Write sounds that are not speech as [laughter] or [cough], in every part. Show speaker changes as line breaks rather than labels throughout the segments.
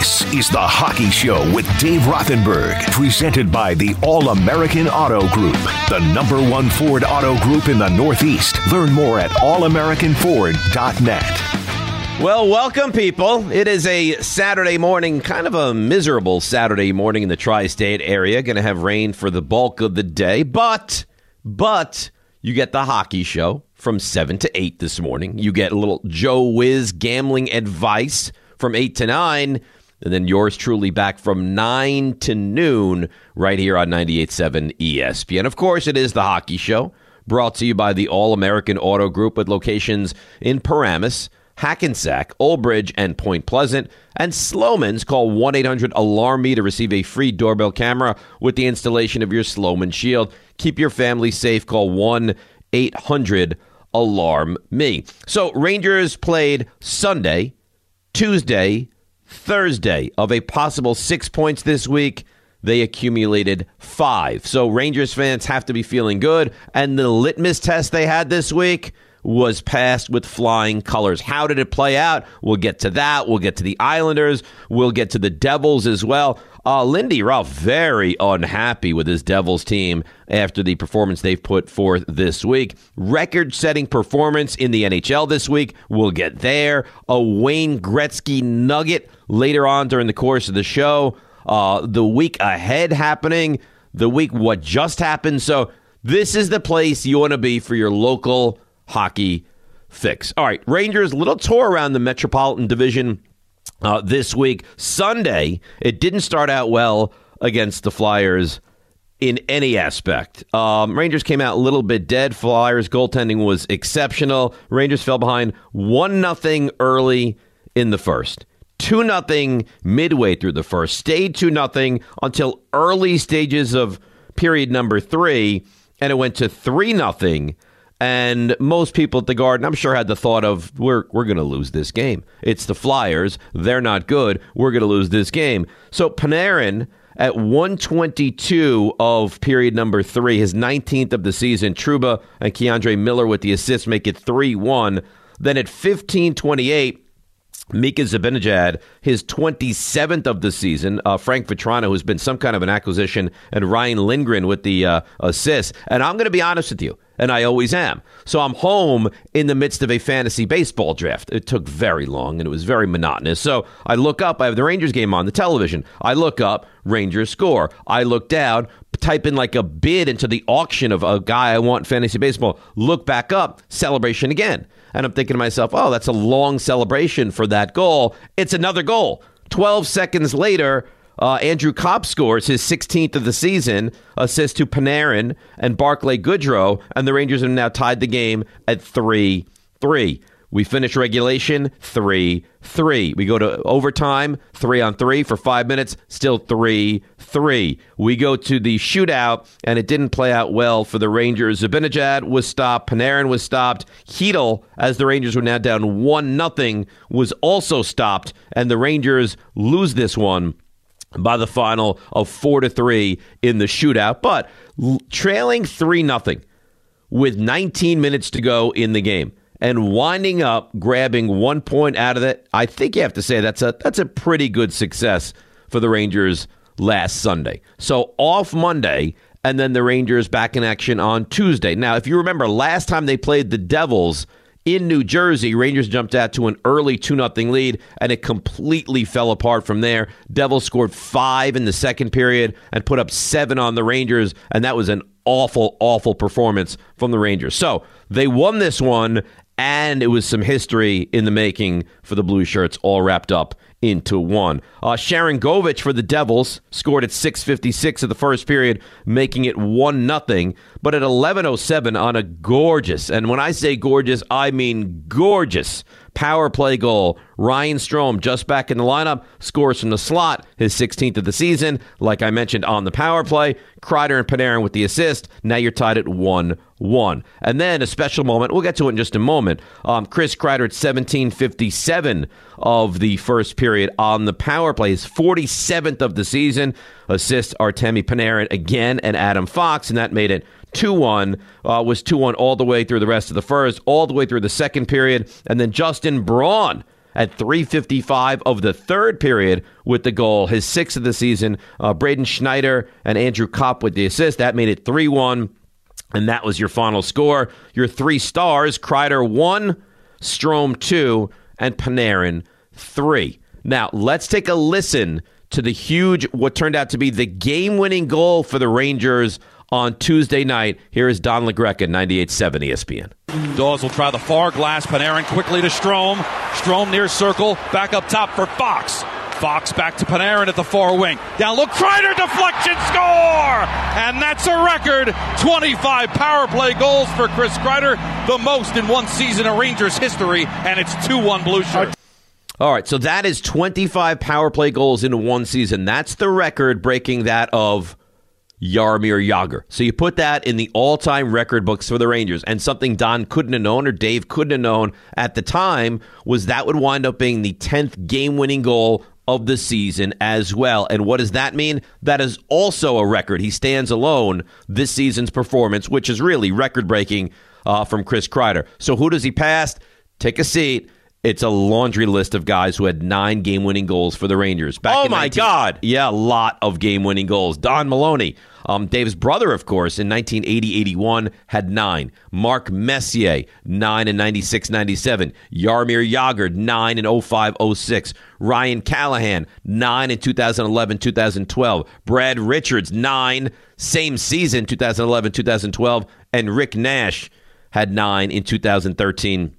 This is the Hockey Show with Dave Rothenberg, presented by the All American Auto Group, the number one Ford auto group in the Northeast. Learn more at allamericanford.net.
Well, welcome, people. It is a Saturday morning, kind of a miserable Saturday morning in the tri state area. Going to have rain for the bulk of the day, but, but, you get the hockey show from 7 to 8 this morning. You get a little Joe Wiz gambling advice from 8 to 9. And then yours truly back from 9 to noon right here on 98.7 ESPN. Of course, it is the hockey show brought to you by the All American Auto Group with locations in Paramus, Hackensack, Old Bridge, and Point Pleasant. And Slomin's call 1 800 Alarm Me to receive a free doorbell camera with the installation of your Sloman Shield. Keep your family safe. Call 1 800 Alarm Me. So, Rangers played Sunday, Tuesday, Thursday. Of a possible six points this week, they accumulated five. So Rangers fans have to be feeling good. And the litmus test they had this week was passed with flying colors. How did it play out? We'll get to that. We'll get to the Islanders. We'll get to the Devils as well. Uh, Lindy Ruff very unhappy with his Devils team after the performance they've put forth this week. Record setting performance in the NHL this week. We'll get there. A Wayne Gretzky nugget later on during the course of the show. Uh, the week ahead happening. The week what just happened. So this is the place you want to be for your local hockey fix. All right, Rangers, little tour around the Metropolitan Division uh, this week. Sunday, it didn't start out well against the Flyers in any aspect. Um, Rangers came out a little bit dead. Flyers goaltending was exceptional. Rangers fell behind one nothing early in the first. 2 nothing midway through the first. Stayed 2 nothing until early stages of period number 3 and it went to 3 nothing and most people at the Garden, I'm sure, had the thought of we're we're going to lose this game. It's the Flyers; they're not good. We're going to lose this game. So Panarin at 122 of period number three, his 19th of the season. Trouba and K'Andre Miller with the assists make it 3 1. Then at 15:28. Mika Zibanejad, his 27th of the season. Uh, Frank Vatrano, who's been some kind of an acquisition, and Ryan Lindgren with the uh, assist. And I'm going to be honest with you and I always am. So I'm home in the midst of a fantasy baseball draft. It took very long and it was very monotonous. So I look up, I have the Rangers game on the television. I look up, Rangers score. I look down, type in like a bid into the auction of a guy I want fantasy baseball. Look back up, celebration again. And I'm thinking to myself, oh, that's a long celebration for that goal. It's another goal. 12 seconds later, uh, Andrew Copp scores his 16th of the season, assist to Panarin and Barclay Goodrow, and the Rangers have now tied the game at 3 3. We finish regulation 3 3. We go to overtime 3 on 3 for 5 minutes, still 3 3. We go to the shootout, and it didn't play out well for the Rangers. Zibanejad was stopped, Panarin was stopped. Chytil, as the Rangers were now down 1 0, was also stopped, and the Rangers lose this one by the final of four to three in the shootout, but trailing three nothing with 19 minutes to go in the game and winding up grabbing one point out of it. I think you have to say that's a that's a pretty good success for the Rangers last Sunday. So off Monday. And then the Rangers back in action on Tuesday. Now, if you remember, last time they played the Devils, in New Jersey, Rangers jumped out to an early 2 0 lead, and it completely fell apart from there. Devils scored five in the second period and put up seven on the Rangers, and that was an awful, awful performance from the Rangers. So they won this one, and it was some history in the making for the Blue Shirts, all wrapped up into one. Uh, Sharangovich for the Devils scored at 6:56 of the first period, making it one nothing. But at 11:07 on a gorgeous, and when I say gorgeous, I mean gorgeous power play goal. Ryan Strome just back in the lineup, scores from the slot, his 16th of the season. Like I mentioned on the power play, Kreider and Panarin with the assist. Now you're tied at 1 1. And then a special moment, we'll get to it in just a moment. Um, Chris Kreider at 1757 of the first period on the power play, his 47th of the season. Assists Artemi Panarin again and Adam Fox, and that made it 2 1, uh, was 2 1 all the way through the rest of the first, all the way through the second period. And then Justin Braun at 355 of the third period with the goal, his sixth of the season. Uh, Braden Schneider and Andrew Copp with the assist. That made it 3 1. And that was your final score. Your three stars Kreider 1, Strome 2, and Panarin 3. Now, let's take a listen to the huge, what turned out to be the game winning goal for the Rangers on Tuesday night. Here is Don LaGreca, 98.7 ESPN.
Dawes will try the far glass. Panarin quickly to Strome. Strome near circle. Back up top for Fox. Fox back to Panarin at the far wing. Down look, Kreider deflection score! And that's a record 25 power play goals for Chris Kreider, the most in one season of Rangers history, and it's 2 1 Blue Shirt.
All right, so that is 25 power play goals in one season. That's the record breaking that of Jaromir Jagr. So you put that in the all time record books for the Rangers. And something Don couldn't have known or Dave couldn't have known at the time was that would wind up being the 10th game winning goal of the season as well. And what does that mean? That is also a record. He stands alone this season's performance, which is really record breaking uh, from Chris Kreider. So who does he pass? Take a seat. It's a laundry list of guys who had nine game winning goals for the Rangers.
Back oh, my
19-
God.
Yeah, a lot of game winning goals. Don Maloney, um, Dave's brother, of course, in 1980 81 had nine. Mark Messier, nine in 96 97. Jaromir Jagr, nine in 05 06. Ryan Callahan, nine in 2011 2012. Brad Richards, nine, same season, 2011 2012. And Rick Nash had nine in 2013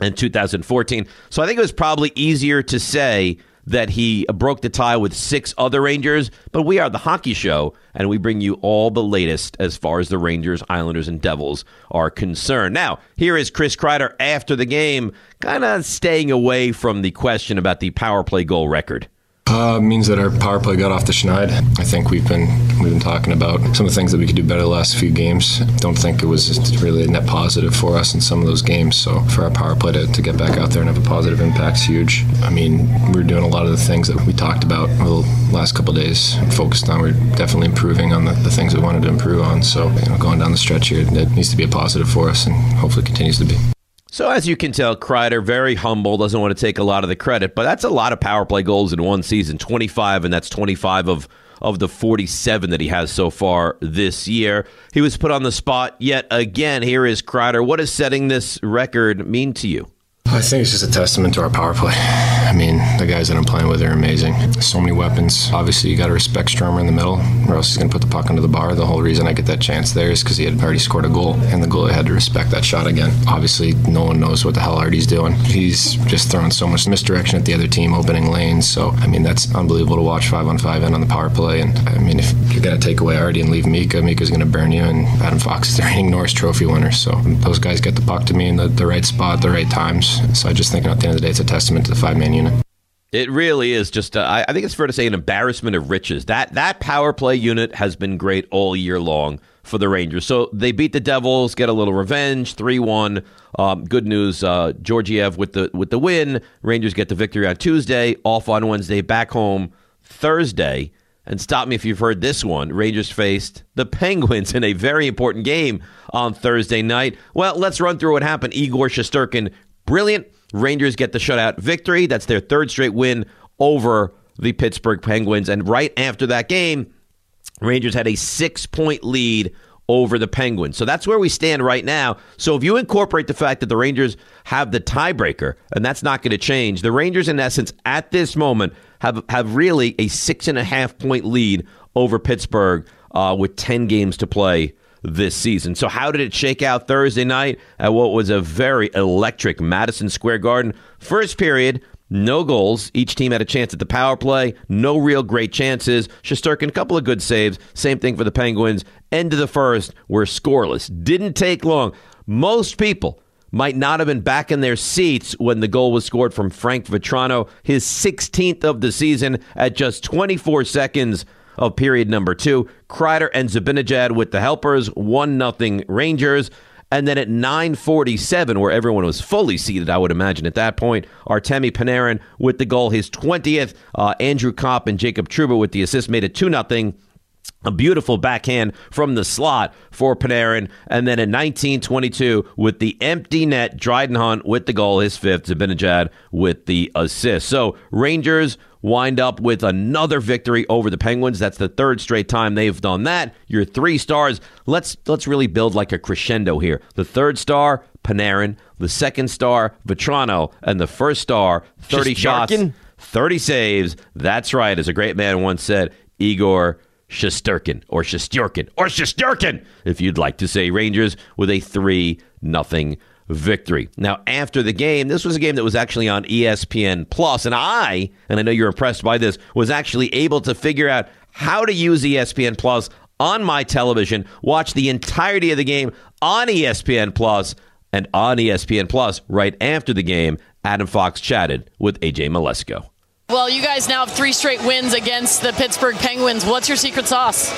in 2014. So I think it was probably easier to say that he broke the tie with six other Rangers, but we are the hockey show, and we bring you all the latest as far as the Rangers, Islanders, and Devils are concerned. Now, here is Chris Kreider after the game, kind of staying away from the question about the power play goal record.
Uh, means that our power play got off the schneid. I think we've been we've been talking about some of the things that we could do better the last few games. Don't think it was really a net positive for us in some of those games. So for our power play to, to get back out there and have a positive impact is huge. I mean, we're doing a lot of the things that we talked about the last couple days, focused on. We're definitely improving on the, the things we wanted to improve on. So you know, going down the stretch here, it needs to be a positive for us, and hopefully continues to be.
So as you can tell, Kreider very humble, doesn't want to take a lot of the credit, but that's a lot of power play goals in one season, 25, and that's 25 of of the 47 that he has so far this year. He was put on the spot yet again. Here is Kreider. What does setting this record mean to you?
I think it's just a testament to our power play. I mean, the guys that I'm playing with are amazing. So many weapons. Obviously, you got to respect Stromer in the middle, or else he's going to put the puck under the bar. The whole reason I get that chance there is because he had already scored a goal, and the goalie had to respect that shot again. Obviously, no one knows what the hell Artie's doing. He's just throwing so much misdirection at the other team, opening lanes. So, I mean, that's unbelievable to watch five on five and on the power play. And I mean, if you're going to take away Artie and leave Mika, Mika's going to burn you. And Adam Fox is the [laughs] reigning Norris Trophy winner. So those guys get the puck to me in the, the right spot, the right times. So I just think at the end of the day, it's a testament to the five man unit.
It really is just. Uh, I think it's fair to say an embarrassment of riches. That that power play unit has been great all year long for the Rangers. So they beat the Devils, get a little revenge, three one. Um, good news, uh, Georgiev with the with the win. Rangers get the victory on Tuesday, off on Wednesday, back home Thursday. And stop me if you've heard this one. Rangers faced the Penguins in a very important game on Thursday night. Well, let's run through what happened. Igor Shesterkin, brilliant Rangers get the shutout victory. That's their third straight win over the Pittsburgh Penguins. And right after that game, Rangers had a six point lead over the Penguins. So that's where we stand right now. So if you incorporate the fact that the Rangers have the tiebreaker, and that's not going to change, the Rangers, in essence, at this moment, have, have really a six and a half point lead over Pittsburgh uh, with 10 games to play this season. So, how did it shake out Thursday night at what was a very electric Madison Square Garden? First period, no goals. Each team had a chance at the power play. No real great chances. Shesterkin, a couple of good saves. Same thing for the Penguins. End of the first, we're scoreless. Didn't take long. Most people might not have been back in their seats when the goal was scored from Frank Vatrano, his 16th of the season at just 24 seconds of period number two. Kreider and Zibanejad with the helpers, 1 nothing Rangers. And then at 9:47, where everyone was fully seated, I would imagine at that point, Artemi Panarin with the goal, his 20th. Uh, Andrew Copp and Jacob Trouba with the assist made it 2 nothing. A beautiful backhand from the slot for Panarin. And then in 1922, with the empty net, Dryden Hunt with the goal, his fifth, Zibanejad with the assist. So Rangers wind up with another victory over the Penguins. That's the third straight time they've done that. Your three stars. Let's let's really build like a crescendo here. The third star, Panarin. The second star, Vatrano. And the first star, 30 shots, 30 saves. That's right. As a great man once said, Igor Shesterkin or Shesterkin or Shesterkin, if you'd like to say Rangers with a 3 nothing victory. Now, after the game, this was a game that was actually on ESPN Plus, and I, and I know you're impressed by this, was actually able to figure out how to use ESPN Plus on my television, watch the entirety of the game on ESPN Plus, and on ESPN Plus right after the game, Adam Fox chatted with AJ Mleczko.
Well, you guys now have three straight wins against the Pittsburgh Penguins. What's your secret sauce?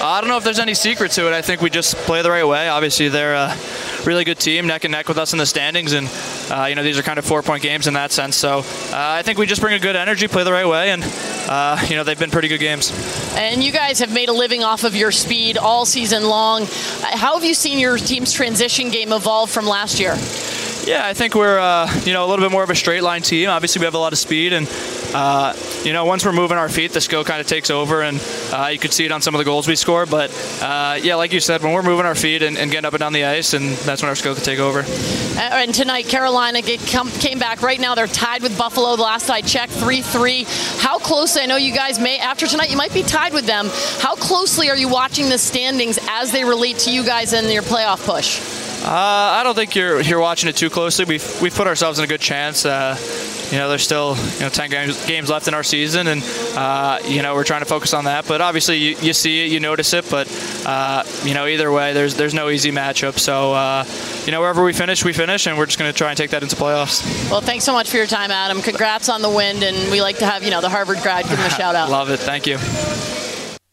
I don't know if there's any secret to it. I think we just play the right way. Obviously, they're a really good team, neck and neck with us in the standings, and uh, you know these are kind of four-point games in that sense. So uh, I think we just bring a good energy, play the right way, and uh, you know they've been pretty good games.
And you guys have made a living off of your speed all season long. How have you seen your team's transition game evolve from last year?
Yeah, I think we're uh, you know a little bit more of a straight line team. Obviously, we have a lot of speed, and uh, you know once we're moving our feet, the skill kind of takes over, and uh, you could see it on some of the goals we score. But uh, yeah, like you said, when we're moving our feet and, and, getting up and down the ice, and that's when our skill can take over.
And tonight, Carolina come, came back. Right now, they're tied with Buffalo. The last I checked, three-three. How closely? I know you guys may after tonight, you might be tied with them. How closely are you watching the standings as they relate to you guys in your playoff push?
Uh, I don't think you're you're watching it too closely. We've we've put ourselves in a good chance. Uh, you know, there's still you know 10 games, games left in our season, and uh, you know we're trying to focus on that. But obviously, you, you see it, you notice it. But uh, you know, either way, there's there's no easy matchup. So uh, you know, wherever we finish, we finish, and we're just going to try and take that into playoffs.
Well, thanks so much for your time, Adam. Congrats on the win, and we like to have you know the Harvard grad give them a [laughs] shout out.
Love it. Thank you.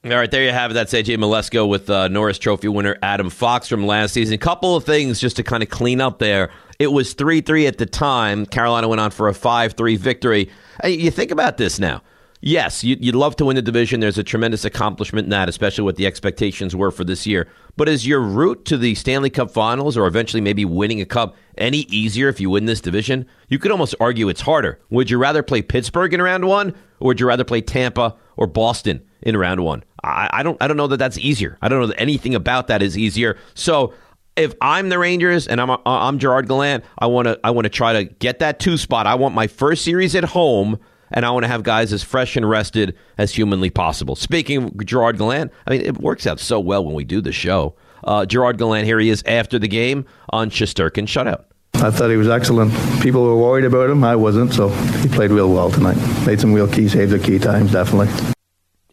All right, there you have it. That's AJ Mleczko with uh, Norris Trophy winner Adam Fox from last season. A couple of things just to kind of clean up there. It was 3 3 at the time. Carolina went on for a 5 3 victory. You think about this now. Yes, you'd love to win the division. There's a tremendous accomplishment in that, especially what the expectations were for this year. But is your route to the Stanley Cup finals or eventually maybe winning a cup any easier if you win this division? You could almost argue it's harder. Would you rather play Pittsburgh in round one or would you rather play Tampa or Boston in round one? I, I don't I don't know that that's easier. I don't know that anything about that is easier. So if I'm the Rangers and I'm uh, I'm Gerard Gallant, I want to I want to try to get that two spot. I want my first series at home, and I want to have guys as fresh and rested as humanly possible. Speaking of Gerard Gallant, I mean it works out so well when we do the show. Uh, Gerard Gallant, here he is after the game on Shesterkin shutout.
I thought he was excellent. People were worried about him. I wasn't, so he played real well tonight. Made some real key saves at key times, definitely.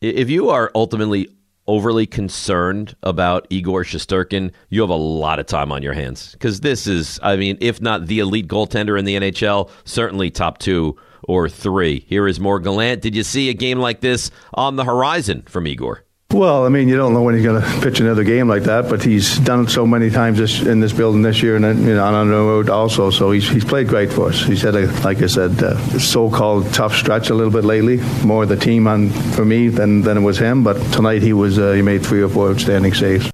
If you are ultimately overly concerned about Igor Shesterkin, you have a lot of time on your hands because this is, I mean, if not the elite goaltender in the NHL, certainly top two or three. Here is more Gallant. Did you see a game like this on the horizon from Igor?
Well, I mean, you don't know when he's going to pitch another game like that, but he's done it so many times this, in this building this year and you know, on the road also. So he's, he's played great for us. He's had, a, like I said, a so-called tough stretch a little bit lately. More the team on for me than, than it was him. But tonight he was uh, he made three or four outstanding saves.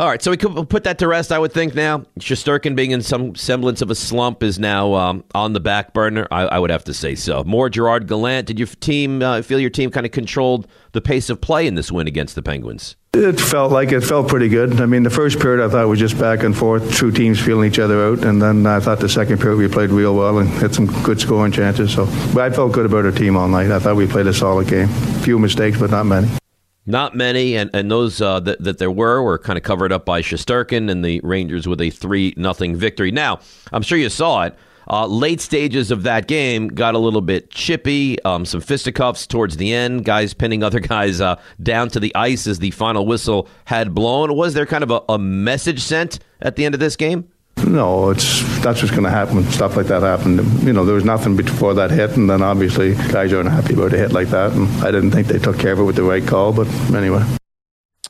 All right, so we could put that to rest, I would think. Now, Shesterkin being in some semblance of a slump is now um, on the back burner. I, I, would have to say so. More Gerard Gallant. Did your team uh, feel your team kind of controlled the pace of play in this win against the Penguins?
It felt like it felt pretty good. I mean, the first period I thought was just back and forth, two teams feeling each other out, and then I thought the second period we played real well and had some good scoring chances. So I felt good about our team all night. I thought we played a solid game. Few mistakes, but not many.
Not many, and, and those uh, that, that there were were kind of covered up by Shesterkin and the Rangers with a 3 nothing victory. Now, I'm sure you saw it. Uh, late stages of that game got a little bit chippy, um, some fisticuffs towards the end, guys pinning other [laughs] guys uh, down to the ice as the final whistle had blown. Was there kind of a, a message sent at the end of this game?
No, it's that's what's going to happen stuff like that happened. You know, there was nothing before that hit, and then obviously guys aren't happy about a hit like that, and I didn't think they took care of it with the right call, but anyway.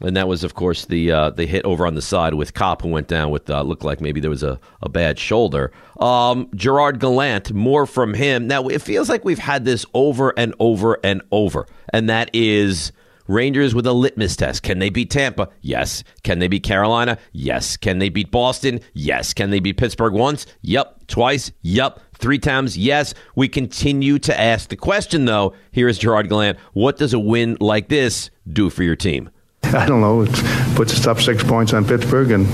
And that was, of course, the uh, the hit over on the side with Copp, who went down with uh, looked like maybe there was a, a bad shoulder. Um, Gerard Gallant, more from him. Now it feels like we've had this over and over and over, and that is Rangers with a litmus test. Can they beat Tampa? Yes. Can they beat Carolina? Yes. Can they beat Boston? Yes. Can they beat Pittsburgh once? Yep. Twice? Yep. Three times? Yes. We continue to ask the question, though. Here is Gerard Gallant. What does a win like this do for your team? [laughs]
I don't know. It puts us up six points on Pittsburgh, and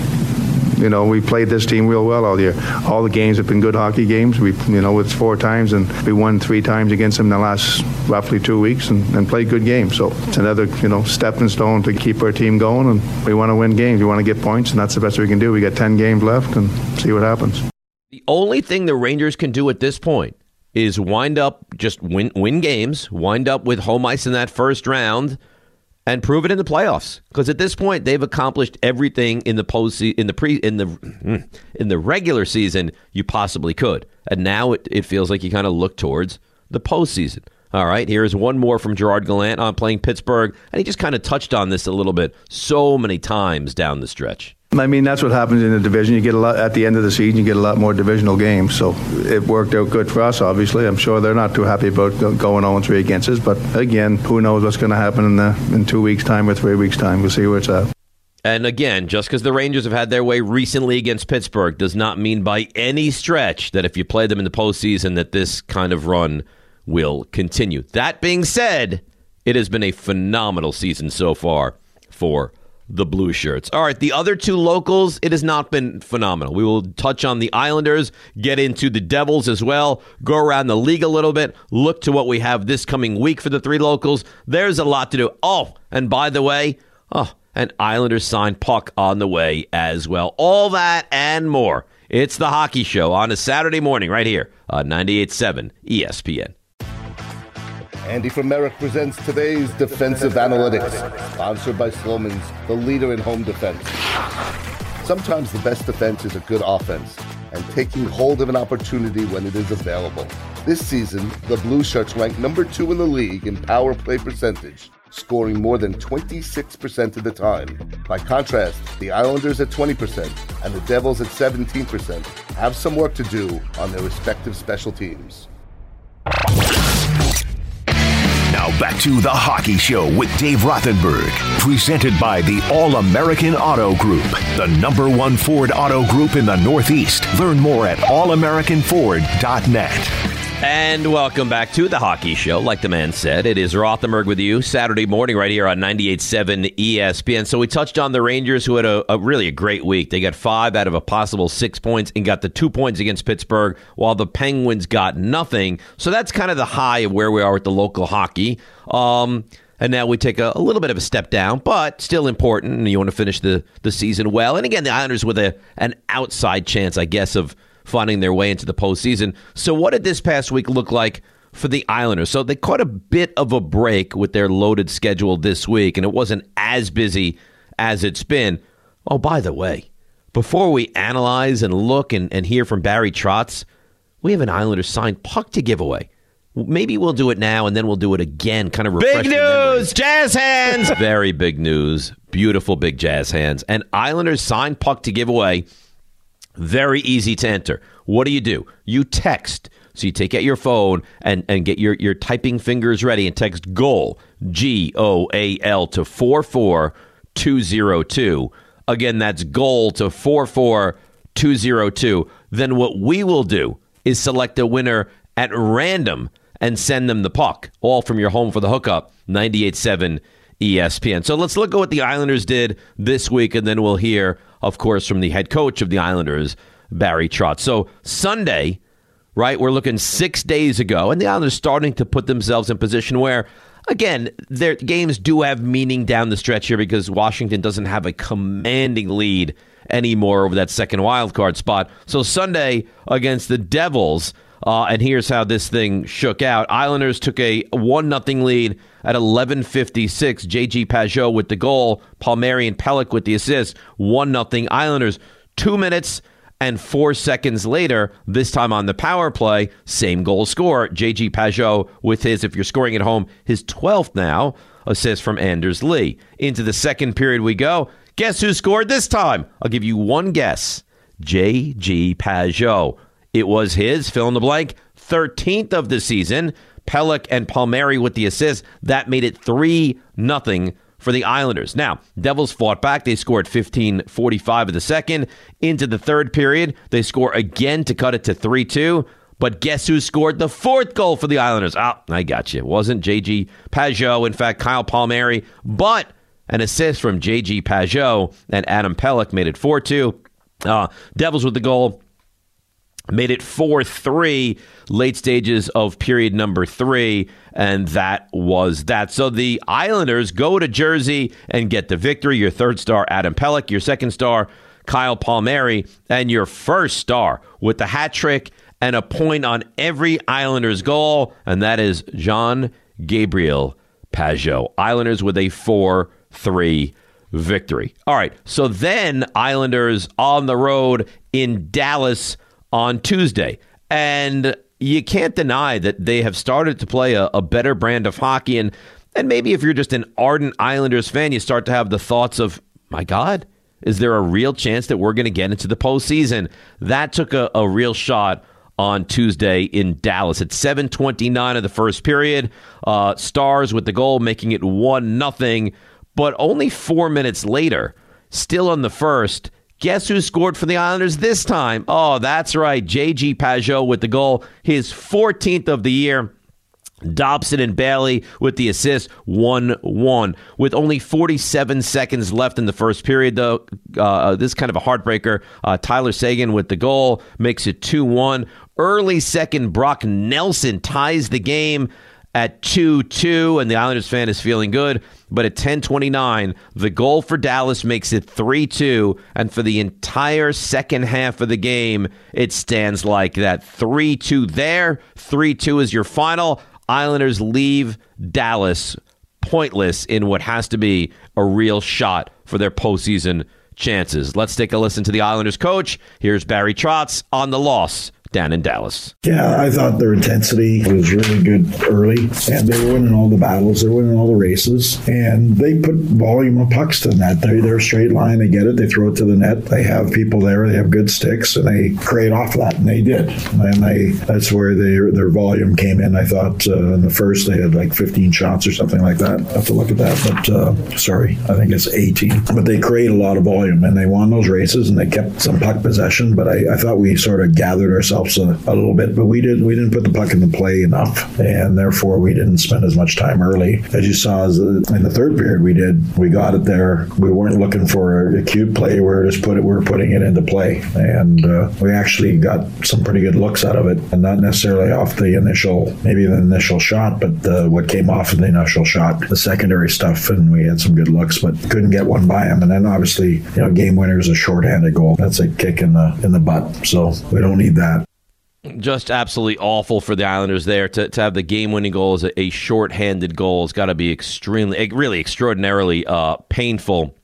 you know we played this team real well all year. All the games have been good hockey games. We, you know, it's four times, and we won three times against them in the last roughly two weeks, and, and played good games. So it's another, you know, stepping stone to keep our team going, and we want to win games. We want to get points, and that's the best we can do. We got ten games left, and see what happens.
The only thing the Rangers can do at this point is wind up, just win win games, wind up with home ice in that first round and prove it in the playoffs. Because at this point, they've accomplished everything in the post in the pre in the mm, in the regular season you possibly could, and now it, it feels like you kind of look towards the postseason. All right, here's one more from Gerard Gallant on playing Pittsburgh, and he just kind of touched on this a little bit so many times down the stretch.
I mean, that's what happens in the division. You get a lot at the end of the season. You get a lot more divisional games. So it worked out good for us. Obviously, I'm sure they're not too happy about going 0 3 against us. But again, who knows what's going to happen in the in two weeks' time or three weeks' time? We'll see where it's at.
And again, just because the Rangers have had their way recently against Pittsburgh does not mean by any stretch that if you play them in the postseason that this kind of run will continue. That being said, it has been a phenomenal season so far for the blue shirts. All right, the other two locals, it has not been phenomenal. We will touch on the Islanders, get into the Devils as well, go around the league a little bit, look to what we have this coming week for the three locals. There's a lot to do. Oh, and by the way, oh, an Islanders signed puck on the way as well. All that and more. It's the hockey show on a Saturday morning right here on 98.7 ESPN.
Andy from Merrick presents today's Defensive Analytics, sponsored by Slomin's, the leader in home defense. Sometimes the best defense is a good offense and taking hold of an opportunity when it is available. This season, the Blue Shirts ranked number two in the league in power play percentage, scoring more than 26% of the time. By contrast, the Islanders at 20% and the Devils at 17% have some work to do on their respective special teams.
Now back to the Hockey Show with Dave Rothenberg, presented by the All American Auto Group, the number one Ford auto group in the Northeast. Learn more at allamericanford.net.
And welcome back to the Hockey Show. Like the man said, it is Rothenberg with you Saturday morning right here on 98.7 ESPN. So we touched on the Rangers who had a, a, really a great week. They got five out of a possible six points and got the two points against Pittsburgh while the Penguins got nothing. So that's kind of the high of where we are with the local hockey. Um, and now we take a, a, little bit of a step down, but still important. And you want to finish the, the season well. And again, the Islanders with a an outside chance, I guess, of – finding their way into the postseason. So, what did this past week look like for the Islanders? So, they caught a bit of a break with their loaded schedule this week, and it wasn't as busy as it's been. Oh, by the way, before we analyze and look and, and hear from Barry Trotz, we have an Islanders signed puck to give away. Maybe we'll do it now and then we'll do it again. Kind of
big news, jazz hands. [laughs]
Very big news. Beautiful big jazz hands. And Islanders signed puck to give away very easy to enter. What do you do? You text. So you take out your phone and, and get your, your typing fingers ready and text GOAL, G O A L, to 44202. Again, that's GOAL to 44202. Then what we will do is select a winner at random and send them the puck, all from your home for the hookup, 98.7 ESPN. So let's look at what the Islanders did this week, and then we'll hear of course, from the head coach of the Islanders, Barry Trotz. So Sunday, right, we're looking six days ago, and the Islanders starting to put themselves in position where, again, their games do have meaning down the stretch here because Washington doesn't have a commanding lead anymore over that second wild card spot. So Sunday against the Devils, uh, and here's how this thing shook out. Islanders took a one nothing lead at 11:56. JG Pageau with the goal, Palmieri and Pelech with the assist. One nothing Islanders. Two minutes and four seconds later, this time on the power play, same goal score. JG Pageau with his, if you're scoring at home, his 12th now assist from Anders Lee. Into the second period we go. Guess who scored this time? I'll give you one guess. J.G. Pageau. It was his, fill in the blank, 13th of the season. Pelech and Palmieri with the assist. That made it 3 nothing for the Islanders. Now, Devils fought back. They scored 15 45 of the second. Into the third period, they score again to cut it to 3 2. But guess who scored the fourth goal for the Islanders? Ah, I got you. It wasn't JG Pageau. In fact, Kyle Palmieri. But an assist from JG Pageau and Adam Pelech made it 4 2. Uh, Devils with the goal made it 4 3 late stages of period number three, and that was that. So the Islanders go to Jersey and get the victory. Your third star, Adam Pelech. Your second star, Kyle Palmieri. And your first star with the hat trick and a point on every Islanders goal, and that is Jean Gabriel Pageau. Islanders with a 4 3 victory. All right, so then Islanders on the road in Dallas on Tuesday. And you can't deny that they have started to play a, a, better brand of hockey. And, and maybe if you're just an ardent Islanders fan, you start to have the thoughts of, my God, is there a real chance that we're going to get into the postseason? That took a, a real shot on Tuesday in Dallas at 7:29 of the first period. Uh, Stars with the goal, making it one nothing. But only four minutes later, still on the first, guess who scored for the Islanders this time? Oh, that's right, J.G. Pageau with the goal, his 14th of the year. Dobson and Bailey with the assist, 1 1. With only 47 seconds left in the first period, though, uh, this is kind of a heartbreaker. Uh, Tyler Seguin with the goal makes it 2 1. Early second, Brock Nelson ties the game at 2 2, and the Islanders fan is feeling good. But at 10:29, the goal for Dallas makes it 3-2, and for the entire second half of the game, it stands like that. 3-2 there, 3-2 is your final. Islanders leave Dallas pointless in what has to be a real shot for their postseason chances. Let's take a listen to the Islanders coach. Here's Barry Trotz on the loss down in Dallas.
Yeah, I thought their intensity was really good early, and they were winning all the battles, they were winning all the races, and they put volume of pucks to the net. They're, they're straight line, they get it, they throw it to the net. They have people there, they have good sticks, and they create off that, and they did. And they that's where their their volume came in. I thought uh, in the first they had like 15 shots or something like that. I have to look at that, but uh, sorry, I think it's 18. But they create a lot of volume, and they won those races, and they kept some puck possession. But I, I thought we sort of gathered ourselves a, a, little bit, but we didn't we didn't put the puck in the play enough, and therefore we didn't spend as much time early as you saw. As in the third period, we did we got it there. We weren't looking for a cute play. We were just put it. We were putting it into play, and uh, we actually got some pretty good looks out of it, and not necessarily off the initial maybe the initial shot, but the, what came off of the initial shot, the secondary stuff, and we had some good looks, but couldn't get one by him. And then obviously, you know, game winner is a shorthanded goal. That's a kick in the in the butt. So we don't need that
just absolutely awful for the Islanders there to, to have the game winning goal as a, a short-handed goal has got to be extremely, really extraordinarily uh, painful.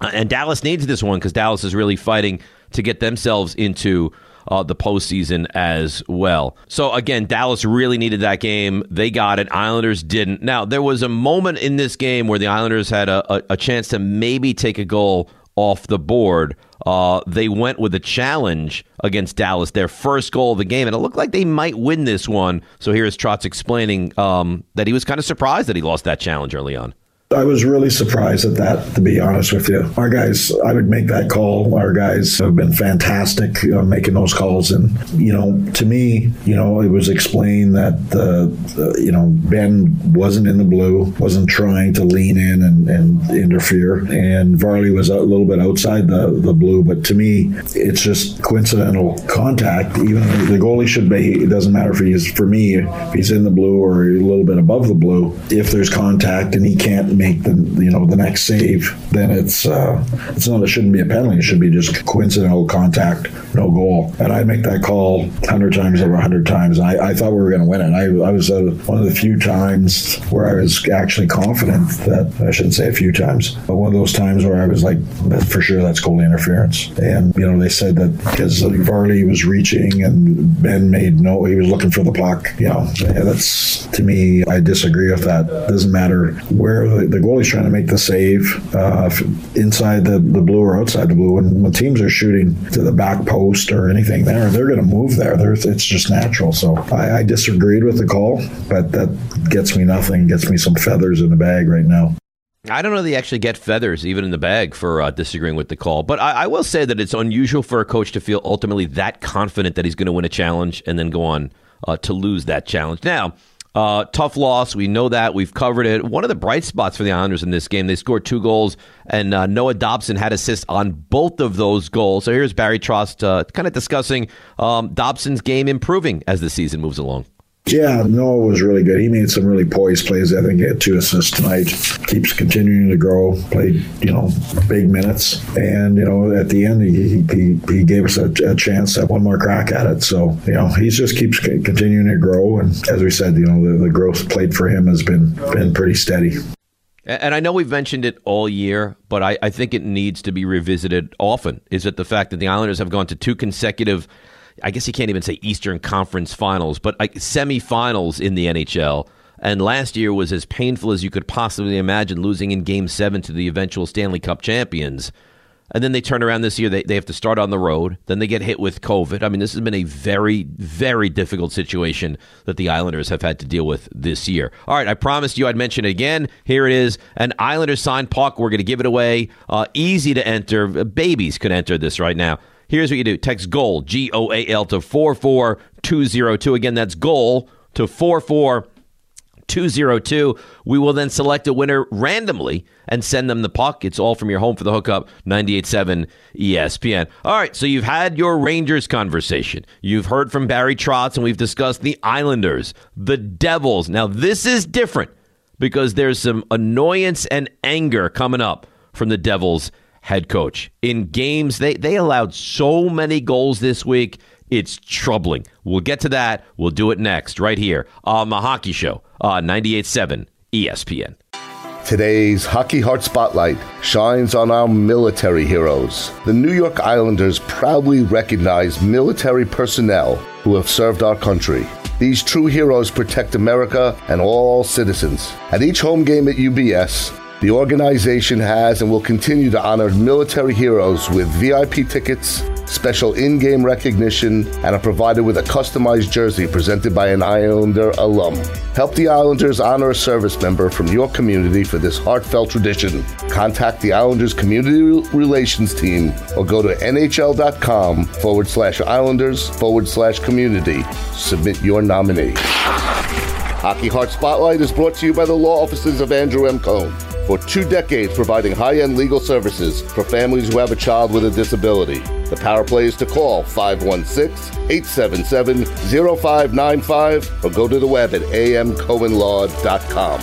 Uh, and Dallas needs this one because Dallas is really fighting to get themselves into uh, the postseason as well. So again, Dallas really needed that game. They got it. Islanders didn't. Now there was a moment in this game where the Islanders had a, a, a chance to maybe take a goal off the board. Uh, they went with a challenge against Dallas, their first goal of the game, and it looked like they might win this one. So here's Trotz explaining um, that he was kind of surprised that he lost that challenge early on.
I was really surprised at that, to be honest with you. Our guys, I would make that call. Our guys have been fantastic making those calls. And, you know, to me, you know, it was explained that, you know, Benn wasn't in the blue, wasn't trying to lean in and, and interfere. And Varley was a little bit outside the, the blue. But to me, it's just coincidental contact. Even the goalie should be, it doesn't matter if he's, for me, if he's in the blue or a little bit above the blue, if there's contact and he can't make the you know the next save, then it's uh, it's not it shouldn't be a penalty. It should be just coincidental contact, no goal. And I make that call hundred times over hundred times. I, I thought we were going to win it. I, I was uh, one of the few times where I was actually confident that I shouldn't say a few times, but one of those times where I was like, for sure that's goal interference. And you know they said that because Varley was reaching and Benn made no, he was looking for the puck. You know, that's to me, I disagree with that. Doesn't matter where the the goalie's trying to make the save uh, inside the, the blue or outside the blue. When, when teams are shooting to the back post or anything there, they're going to move there. There's, it's just natural. So I, I disagreed with the call, but that gets me nothing, gets me some feathers in the bag right now.
I don't know they actually get feathers even in the bag for uh, disagreeing with the call, but I, I, will say that it's unusual for a coach to feel ultimately that confident that he's going to win a challenge and then go on uh, to lose that challenge. Now, uh, tough loss. We know that. We've covered it. One of the bright spots for the Islanders in this game, they scored two goals, and uh, Noah Dobson had assists on both of those goals. So here's Barry Trotz uh, kind of discussing um, Dobson's game improving as the season moves along.
Yeah, Noah was really good. He made some really poised plays. I think he had two assists tonight. Keeps continuing to grow. Played, you know, big minutes, and you know, at the end, he he, he gave us a, a chance at one more crack at it. So you know, he just keeps continuing to grow. And as we said, you know, the, the growth played for him has been been pretty steady.
And I know we've mentioned it all year, but I, I think it needs to be revisited often. Is it the fact that the Islanders have gone to two consecutive I guess you can't even say Eastern Conference Finals, but like semifinals in the NHL. And last year was as painful as you could possibly imagine, losing in Game Seven to the eventual Stanley Cup champions. And then they turn around this year. They, they have to start on the road. Then they get hit with COVID. I mean, this has been a very, very difficult situation that the Islanders have had to deal with this year. All right, I promised you I'd mention it again. Here it is an Islanders signed puck. We're going to give it away. Uh, easy to enter. Babies could enter this right now. Here's what you do text GOAL, G O A L, to 44202. Again, that's GOAL to 44202. We will then select a winner randomly and send them the puck. It's all from your home for the hookup, 98.7 ESPN. All right, so you've had your Rangers conversation. You've heard from Barry Trotz, and we've discussed the Islanders, the Devils. Now, this is different because there's some annoyance and anger coming up from the Devils head coach. In games, they, they allowed so many goals this week. It's troubling. We'll get to that. We'll do it next, right here on the Hockey Show uh, on 98.7 ESPN.
Today's Hockey Heart Spotlight shines on our military heroes. The New York Islanders proudly recognize military personnel who have served our country. These true heroes protect America and all citizens. At each home game at UBS, the organization has and will continue to honor military heroes with VIP tickets, special in game recognition, and are provided with a customized jersey presented by an Islander alum. Help the Islanders honor a service member from your community for this heartfelt tradition. Contact the Islanders Community Relations Team or go to NHL.com forward slash Islanders forward slash community. Submit your nominee. Hockey Heart Spotlight is brought to you by the law offices of Andrew M. Cohen for two decades providing high end legal services for families who have a child with a disability. The power play is to call 516 877 0595 or go to the web at amcohenlaw.com.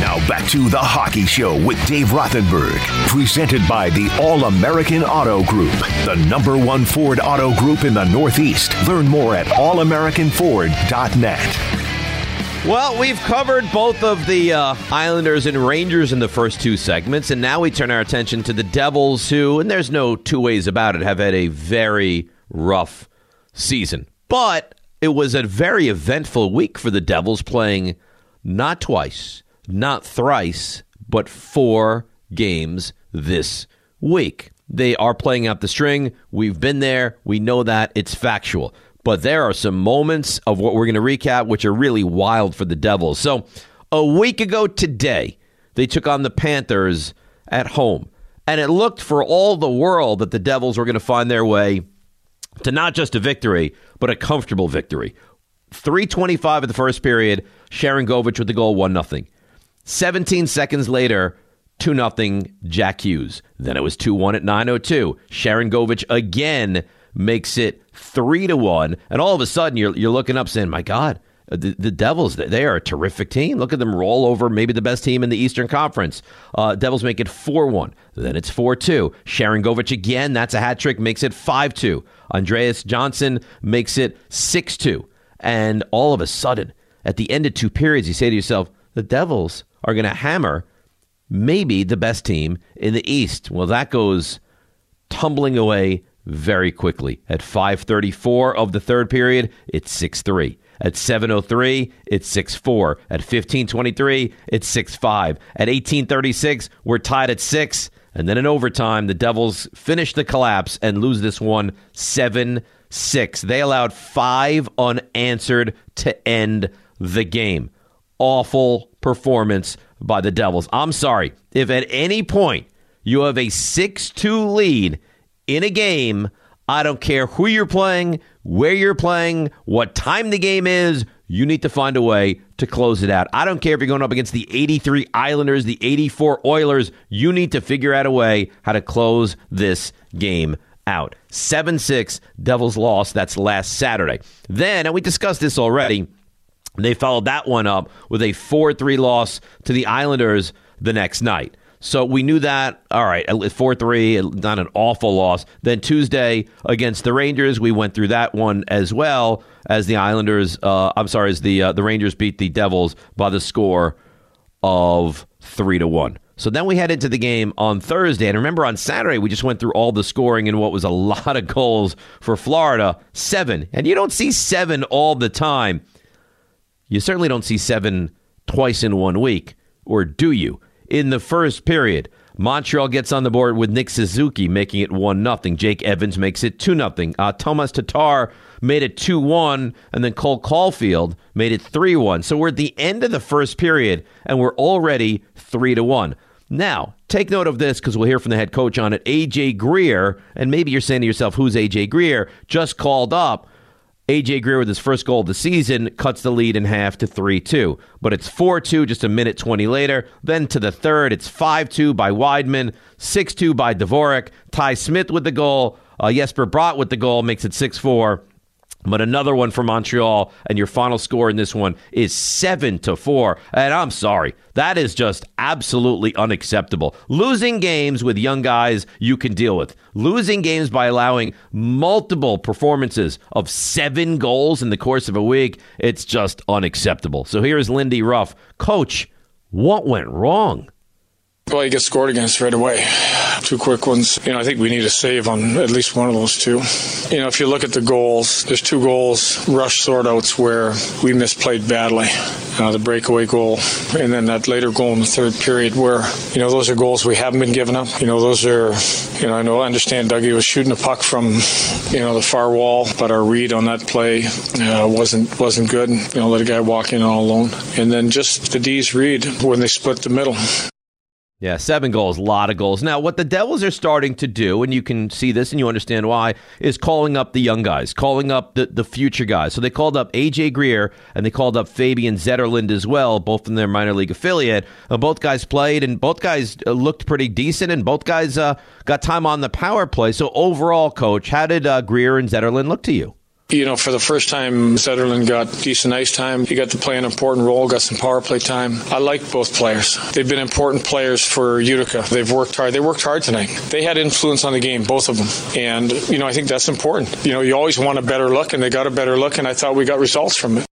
Now back to the Hockey Show with Dave Rothenberg, presented by the All American Auto Group, the number one Ford auto group in the Northeast. Learn more at allamericanford.net.
Well, we've covered both of the uh, Islanders and Rangers in the first two segments, and now we turn our attention to the Devils, who, and there's no two ways about it, have had a very rough season. But it was a very eventful week for the Devils, playing not twice, not thrice, but four games this week. They are playing out the string. We've been there. We know that. It's factual but there are some moments of what we're going to recap which are really wild for the Devils. So, a week ago today, they took on the Panthers at home, and it looked for all the world that the Devils were going to find their way to not just a victory, but a comfortable victory. 325 of the first period, Sharangovich with the goal, 1 0. 17 seconds later, 2 0, Jack Hughes. Then it was 2 1 at 9.02. Sharangovich again makes it three to one, and all of a sudden you're you're looking up saying, "My God, the, the Devils they are a terrific team. Look at them roll over maybe the best team in the Eastern Conference. Uh, Devils make it four one, then it's four two. Sharangovich again, that's a hat trick, makes it five two. Andreas Johnsson makes it six two, and all of a sudden at the end of two periods, you say to yourself, the Devils are going to hammer maybe the best team in the East. Well, that goes tumbling away very quickly. At 5:34 of the third period, it's 6-3. At 7:03, it's 6-4. At 15:23, it's 6-5. At 18:36, we're tied at 6. And then in overtime, the Devils finish the collapse and lose this one 7 6. They allowed five unanswered to end the game. Awful performance by the Devils. I'm sorry. If at any point you have a 6 2 lead in a game, I don't care who you're playing, where you're playing, what time the game is, you need to find a way to close it out. I don't care if you're going up against the 83 Islanders, the 84 Oilers, you need to figure out a way how to close this game out. 7 6, Devils lost. That's last Saturday. Then, and we discussed this already, they followed that one up with a 4 3 loss to the Islanders the next night. So we knew that. All right, 4 3, not an awful loss. Then Tuesday against the Rangers, we went through that one as well as the Islanders. Uh, I'm sorry, as the uh, the Rangers beat the Devils by the score of 3 to 1. So then we head into the game on Thursday. And remember, on Saturday, we just went through all the scoring and what was a [laughs] lot of goals for Florida seven. And you don't see seven all the time. You certainly don't see seven twice in one week, or do you? In the first period. Montreal gets on the board with Nick Suzuki making it 1 0. Jake Evans makes it 2 0. Uh, Tomas Tatar made it 2 1, and then Cole Caufield made it 3 1. So we're at the end of the first period, and we're already 3 to 1. Now, take note of this because we'll hear from the head coach on it. AJ Greer, and maybe you're saying to yourself, who's AJ Greer? Just called up AJ Greer with his first goal of the season cuts the lead in half to 3 2. But it's 4 2 just a minute 20 later. Then to the third, it's 5 2 by Wideman, 6 2 by Dvorak. Ty Smith with the goal. Uh, Jesper Bratt with the goal makes it 6 4. But another one for Montreal, and your final score in this one is seven to four. And I'm sorry, that is just absolutely unacceptable. Losing games with young guys you can deal with. Losing games by allowing multiple performances of seven goals in the course of a week, it's just unacceptable. So here's Lindy Ruff. Coach, what went wrong?
Well, you get scored against right away. Two quick ones. You know, I think we need a save on at least one of those two. You know, if you look at the goals, there's two goals, rush sort outs where we misplayed badly. Uh, the breakaway goal, and then that later goal in the third period where, you know, those are goals we haven't been giving up. You know, those are, you know, I know, I understand Dougie was shooting a puck from, you know, the far wall, but our read on that play uh, wasn't wasn't good. You know, let a guy walk in all alone. And then just the D's read when they split the middle.
Yeah, seven goals, a lot of goals. Now, what the Devils are starting to do, and you can see this and you understand why, is calling up the young guys, calling up the, the future guys. So they called up AJ Greer and they called up Fabian Zetterlund as well, both from their minor league affiliate. Uh, both guys played and both guys uh, looked pretty decent, and both guys uh, got time on the power play. So overall, coach, how did uh, Greer and Zetterlund look to you?
You know, for the first time, Zetterlund got decent ice time. He got to play an important role, got some power play time. I like both players. They've been important players for Utica. They've worked hard. They worked hard tonight. They had influence on the game, both of them. And, you know, I think that's important. You know, you always want a better look, and they got a better look, and I thought we got results from it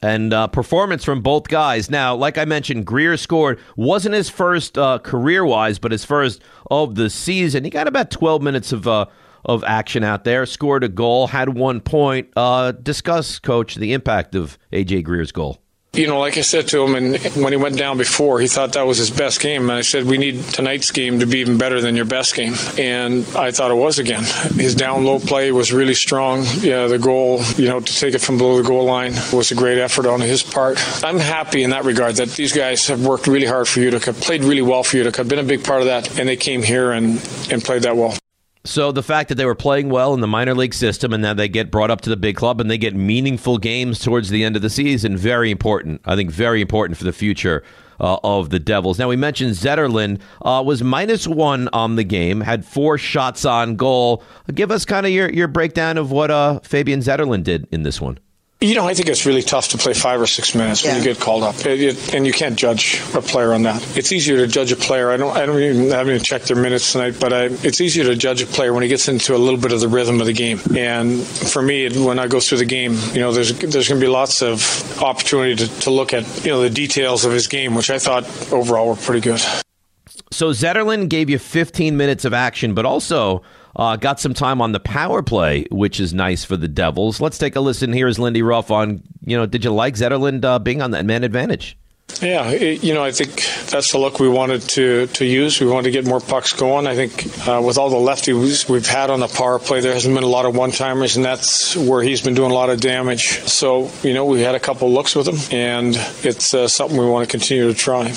and uh, performance from both guys. Now, like I mentioned, Greer scored wasn't his first uh, career wise, but his first of the season. He got about 12 minutes of uh, of action out there. Scored a goal, had one point. Uh, discuss, coach, the impact of AJ Greer's goal.
You know, like I said to him, and when he went down before, he thought that was his best game. And I said, we need tonight's game to be even better than your best game. And I thought it was again. His down low play was really strong. Yeah, the goal, you know, to take it from below the goal line was a great effort on his part. I'm happy in that regard that these guys have worked really hard for Utica, played really well for Utica, been a big part of that, and they came here and, and played that well.
So the fact that they were playing well in the minor league system and now they get brought up to the big club and they get meaningful games towards the end of the season, very important. I think very important for the future uh, of the Devils. Now we mentioned Zetterlund uh, was minus one on the game, had four shots on goal. Give us kind of your, your breakdown of what uh, Fabian Zetterlund did in this one.
You know, I think it's really tough to play five or six minutes yeah. when you get called up, it, it, and you can't judge a player on that. It's easier to judge a player. I don't, I don't even I haven't checked their minutes tonight, but I, it's easier to judge a player when he gets into a little bit of the rhythm of the game. And for me, when I go through the game, you know, there's there's going to be lots of opportunity to, to look at you know the details of his game, which I thought overall were pretty good.
So Zetterlund gave you 15 minutes of action, but also uh, got some time on the power play, which is nice for the Devils. Let's take a listen. Here is Lindy Ruff on, you know, did you like Zetterlund uh, being on that man advantage?
Yeah, it, you know, I think that's the look we wanted to, to use. We wanted to get more pucks going. I think uh, with all the lefties we've had on the power play, there hasn't been a lot of one timers, and that's where he's been doing a lot of damage. So, you know, we had a couple looks with him, and it's uh, something we want to continue to try.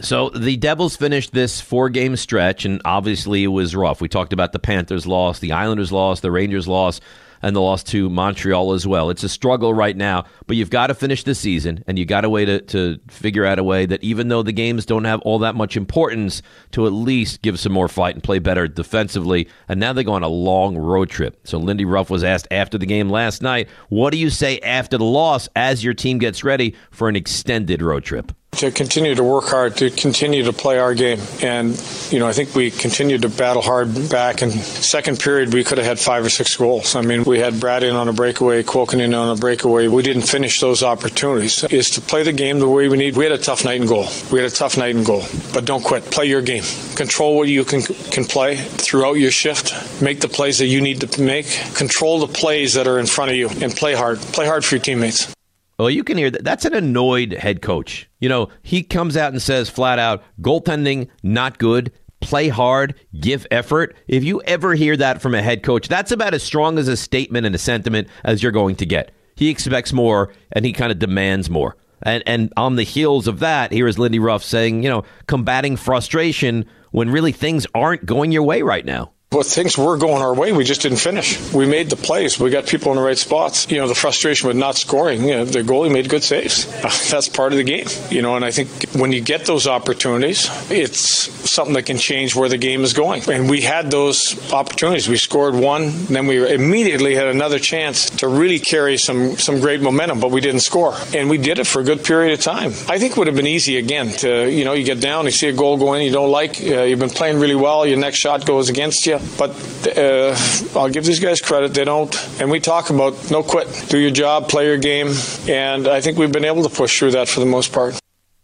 So the Devils finished this four game stretch, and obviously it was rough. We talked about the Panthers loss, the Islanders loss, the Rangers loss, and the loss to Montreal as well. It's a struggle right now, but you've got to finish the season, and you got a way to, to figure out a way that even though the games don't have all that much importance, to at least give some more fight and play better defensively. And now they go on a long road trip. So Lindy Ruff was asked after the game last night, what do you say after the loss as your team gets ready for an extended road trip?
To continue to work hard, to continue to play our game. And, you know, I think we continued to battle hard back. And second period, we could have had five or six goals. I mean, we had Bratt in on a breakaway, Quoken in on a breakaway. We didn't finish those opportunities. Is to play the game the way we need. We had a tough night in goal. We had a tough night in goal. But don't quit. Play your game. Control what you can, can play throughout your shift. Make the plays that you need to make. Control the plays that are in front of you and play hard. Play hard for your teammates.
Well, you can hear that. That's an annoyed head coach. You know, he comes out and says flat out, goaltending, not good. Play hard, give effort. If you ever hear that from a head coach, that's about as strong as a statement and a sentiment as you're going to get. He expects more and he kind of demands more. And and on the heels of that, here is Lindy Ruff saying, you know, combating frustration when really things aren't going your way right now.
But things were going our way. We just didn't finish. We made the plays. We got people in the right spots. You know, the frustration with not scoring. You know, the goalie made good saves. [laughs] That's part of the game. You know, and I think when you get those opportunities, it's something that can change where the game is going. And we had those opportunities. We scored one, then we immediately had another chance to really carry some some great momentum, but we didn't score. And we did it for a good period of time. I think it would have been easy again to you know you get down, you see a goal go in, you don't like, uh, you've been playing really well, your next shot goes against you but uh, I'll give these guys credit. They don't, and we talk about no quit, do your job, play your game, and I think we've been able to push through that for the most part.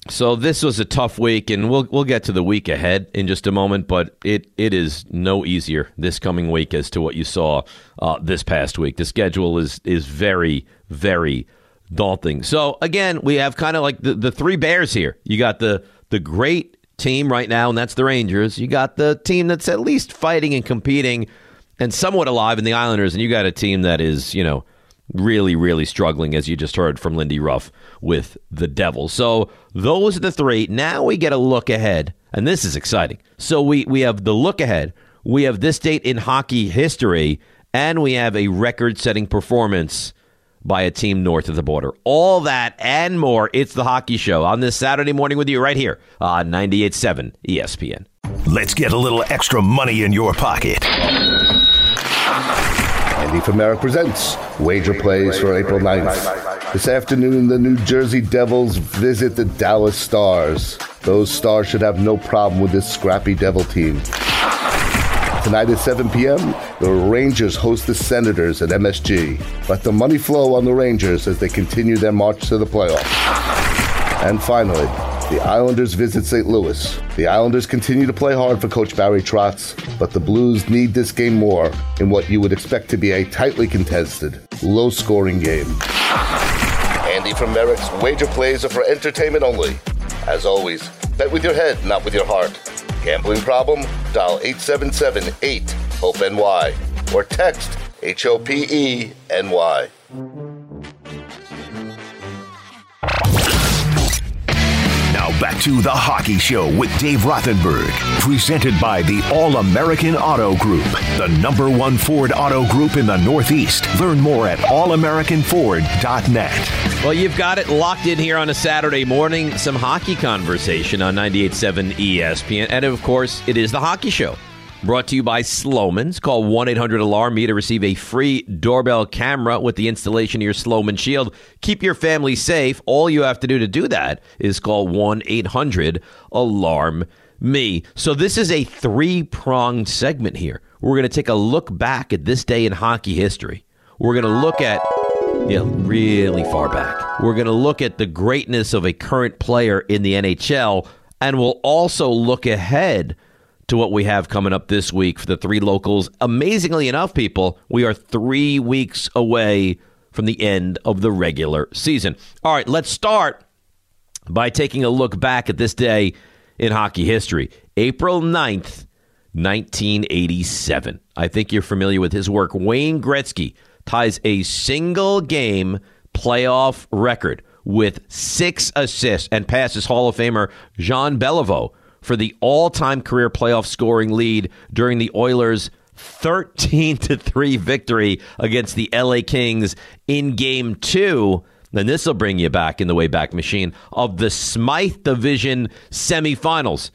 So this was a tough week, and we'll we'll get to the week ahead in just a moment. But it it is no easier this coming week as to what you saw uh, this past week. The schedule is is very very daunting. So again, we have kind of like the, the three bears here. You got the the great team right now, and that's the Rangers. You got the team that's at least fighting and competing and somewhat alive in the Islanders, and you got a team that is, you know, really, really struggling, as you just heard from Lindy Ruff with the Devils. So those are the three. Now we get a look ahead, and this is exciting. So we, we have the look ahead, we have this date in hockey history, and we have a record setting performance by a team north of the border. All that and more. It's the Hockey Show on this Saturday morning with you right here on 98.7 ESPN.
Let's get a little extra money in your pocket.
Andy from Merrick presents Wager Plays for April 9th. This afternoon, the New Jersey Devils visit the Dallas Stars. Those Stars should have no problem with this scrappy Devil team. Tonight at 7 p.m., the Rangers host the Senators at MSG. Let the money flow on the Rangers as they continue their march to the playoffs. And finally, the Islanders visit St. Louis. The Islanders continue to play hard for Coach Barry Trotz, but the Blues need this game more in what you would expect to be a tightly contested, low scoring game. Andy from Merrick's wager plays are for entertainment only. As always, bet with your head, not with your heart. Gambling problem? Dial 877 8 HOPE NY or text H O
back to the Hockey Show with Dave Rothenberg, presented by the All American Auto Group, the number one Ford auto group in the Northeast. Learn more at allamericanford.net.
Well, you've got it locked in here on a Saturday morning. Some hockey conversation on 98.7 ESPN. And of course, it is the Hockey Show. Brought to you by Slomin's. Call 1 800 Alarm Me to receive a free doorbell camera with the installation of your Slomin Shield. Keep your family safe. All you have to do to do that is call 1 800 Alarm Me. So, this is a three pronged segment here. We're going to take a look back at this day in hockey history. We're going to look at, yeah, really far back. We're going to look at the greatness of a current player in the NHL And we'll also look ahead to what we have coming up this week for the three locals. Amazingly enough, people, we are three weeks away from the end of the regular season. All right, let's start by taking a look back at this day in hockey history. April 9th, 1987. I think you're familiar with his work. Wayne Gretzky ties a single game playoff record with six assists and passes Hall of Famer Jean Beliveau for the all-time career playoff scoring lead during the Oilers' 13 to 3 victory against the LA Kings in game 2. Then this will bring you back in the Wayback Machine of the Smythe Division semifinals.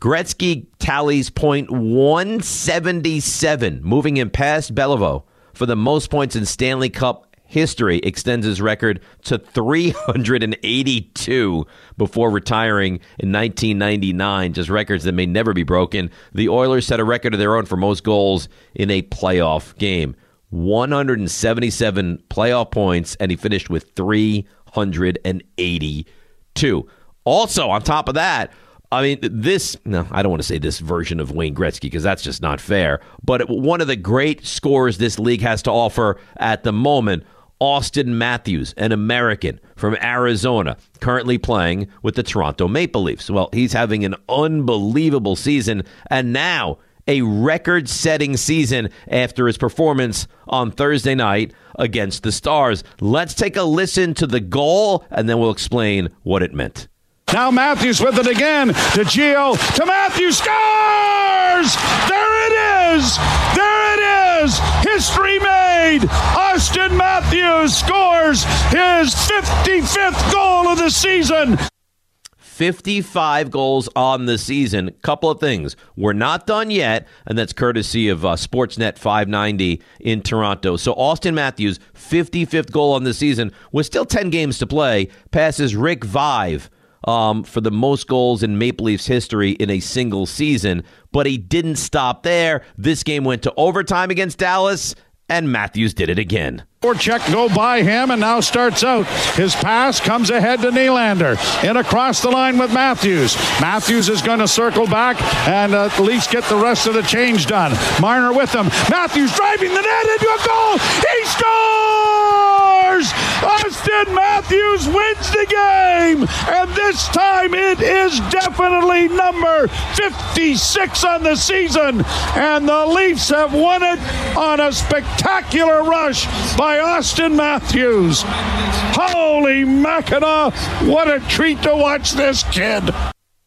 Gretzky tallies point 177, moving him past Beliveau for the most points in Stanley Cup history extends his record to 382 before retiring in 1999, just records that may never be broken. The Oilers set a record of their own for most goals in a playoff game 177 playoff points, and he finished with 382. Also, on top of that, I mean, this, no, I don't want to say this version of Wayne Gretzky because that's just not fair. But one of the great scores this league has to offer at the moment Auston Matthews, an American from Arizona, currently playing with the Toronto Maple Leafs. Well, he's having an unbelievable season and now a record setting season after his performance on Thursday night against the Stars. Let's take a listen to the goal and then we'll explain what it meant.
Now Matthews with it again to Gio to Matthews scores! There it is! There it is! History made! Auston Matthews scores his 55th goal of the season.
55 goals on the season. Couple of things. We're not done yet, and that's courtesy of uh, Sportsnet 590 in Toronto. So Auston Matthews, 55th goal on the season, with still 10 games to play, passes Rick Vaive um, for the most goals in Maple Leafs history in a single season. But he didn't stop there. This game went to overtime against Dallas, and Matthews did it again.
Check go by him and now starts out. His pass comes ahead to Nylander. In across the line with Matthews. Matthews is going to circle back and uh, at least get the rest of the change done. Marner with him. Matthews driving the net into a goal. He scores! Auston Matthews wins the game. And this time it is definitely number 56 on the season. And the Leafs have won it on a spectacular rush by Auston Matthews. Holy Mackinaw, what a treat to watch this kid.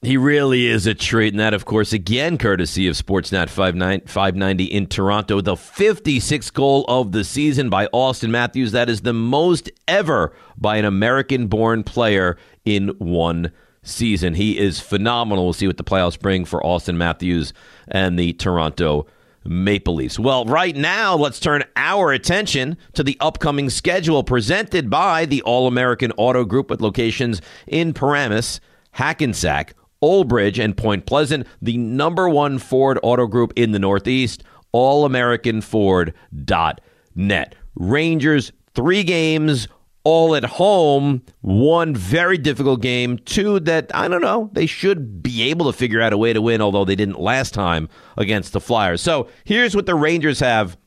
He really is a treat. And that, of course, again, courtesy of Sportsnet 590 in Toronto. The 56th goal of the season by Auston Matthews. That is the most ever by an American born player in one season. He is phenomenal. We'll see what the playoffs bring for Auston Matthews and the Toronto Maple Leafs. Well, right now, let's turn our attention to the upcoming schedule presented by the All American Auto Group with locations in Paramus, Hackensack, Old Bridge, and Point Pleasant, the number one Ford auto group in the Northeast, allamericanford.net. Rangers, three games, all at home. One very difficult game. Two that, I don't know, they should be able to figure out a way to win, although they didn't last time against the Flyers. So here's what the Rangers have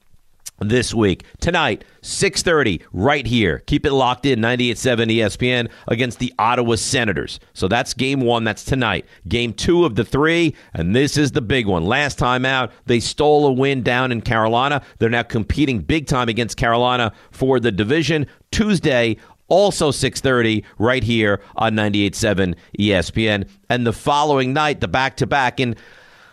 this week. Tonight, 6:30 right here. Keep it locked in 98.7 ESPN against the Ottawa Senators. So that's game 1, that's tonight. Game 2 of the 3, and this is the big one. Last time out, they stole a win down in Carolina. They're now competing big time against Carolina for the division. Tuesday, also 6.30 right here on 98.7 espn and the following night the back-to-back in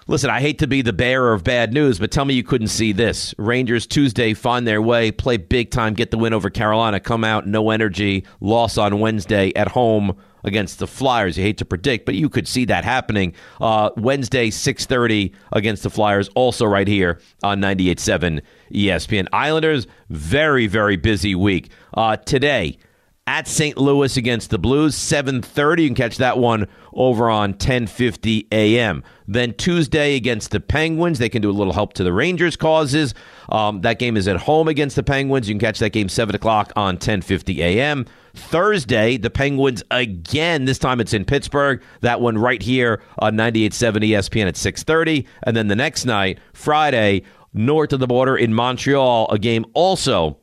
Listen, I hate to be the bearer of bad news, but tell me you couldn't see this. Rangers Tuesday find their way, play big time, get the win over Carolina, come out no energy, loss on Wednesday at home against the Flyers. You hate to predict, but you could see that happening. Uh, Wednesday, 6.30 against the Flyers, also right here on 98.7 ESPN. Islanders, very, very busy week. Uh, today, at St. Louis against the Blues, 7:30. You can catch that one over on 10:50 a.m. Then Tuesday against the Penguins, they can do a little help to the Rangers' causes. Um, that game is at home against the Penguins. You can catch that game 7 o'clock on 10:50 a.m. Thursday, the Penguins again. This time it's in Pittsburgh. That one right here on 98.7 ESPN at 6:30, and then the next night, Friday, north of the border in Montreal, a game also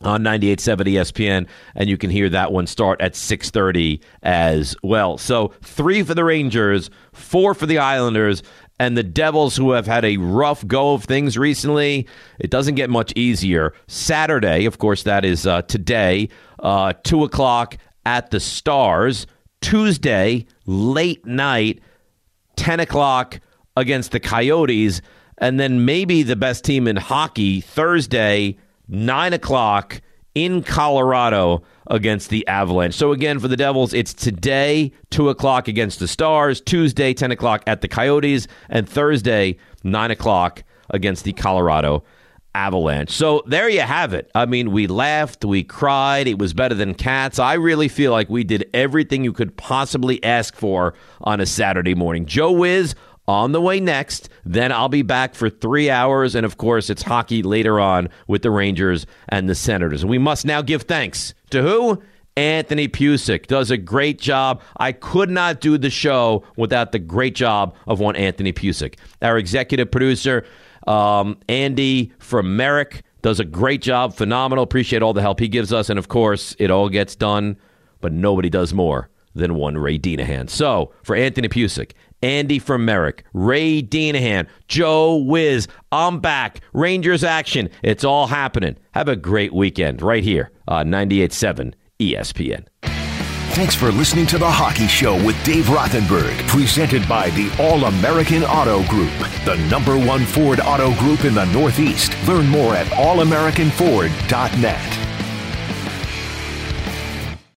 on 98.7 ESPN, and you can hear that one start at 6.30 as well. So three for the Rangers, four for the Islanders, and the Devils, who have had a rough go of things recently. It doesn't get much easier. Saturday, of course, that is uh, today, uh, 2 o'clock at the Stars. Tuesday, late night, 10 o'clock against the Coyotes. And then maybe the best team in hockey, Thursday, 9 o'clock in Colorado against the Avalanche. So again, for the Devils, it's today, 2 o'clock against the Stars, Tuesday, 10 o'clock at the Coyotes, and Thursday, 9 o'clock against the Colorado Avalanche. So there you have it. I mean, we laughed, we cried, it was better than cats. I really feel like we did everything you could possibly ask for on a Saturday morning. Joe Wiz on the way next. Then I'll be back for three hours. And of course, it's hockey later on with the Rangers and the Senators. And we must now give thanks to who? Anthony Pusick does a great job. I could not do the show without the great job of one Anthony Pusick. Our executive producer, um, Andy from Merrick, does a great job. Phenomenal. Appreciate all the help he gives us. And of course, it all gets done, but nobody does more than one Ray Dinahan. So for Anthony Pusick Andy from Merrick, Ray Dinahan, Joe Wiz. I'm back. Rangers action. It's all happening. Have a great weekend right here on 98.7 ESPN.
Thanks for listening to The Hockey Show with Dave Rothenberg, presented by the All American Auto Group, the number one Ford auto group in the Northeast. Learn more at allamericanford.net.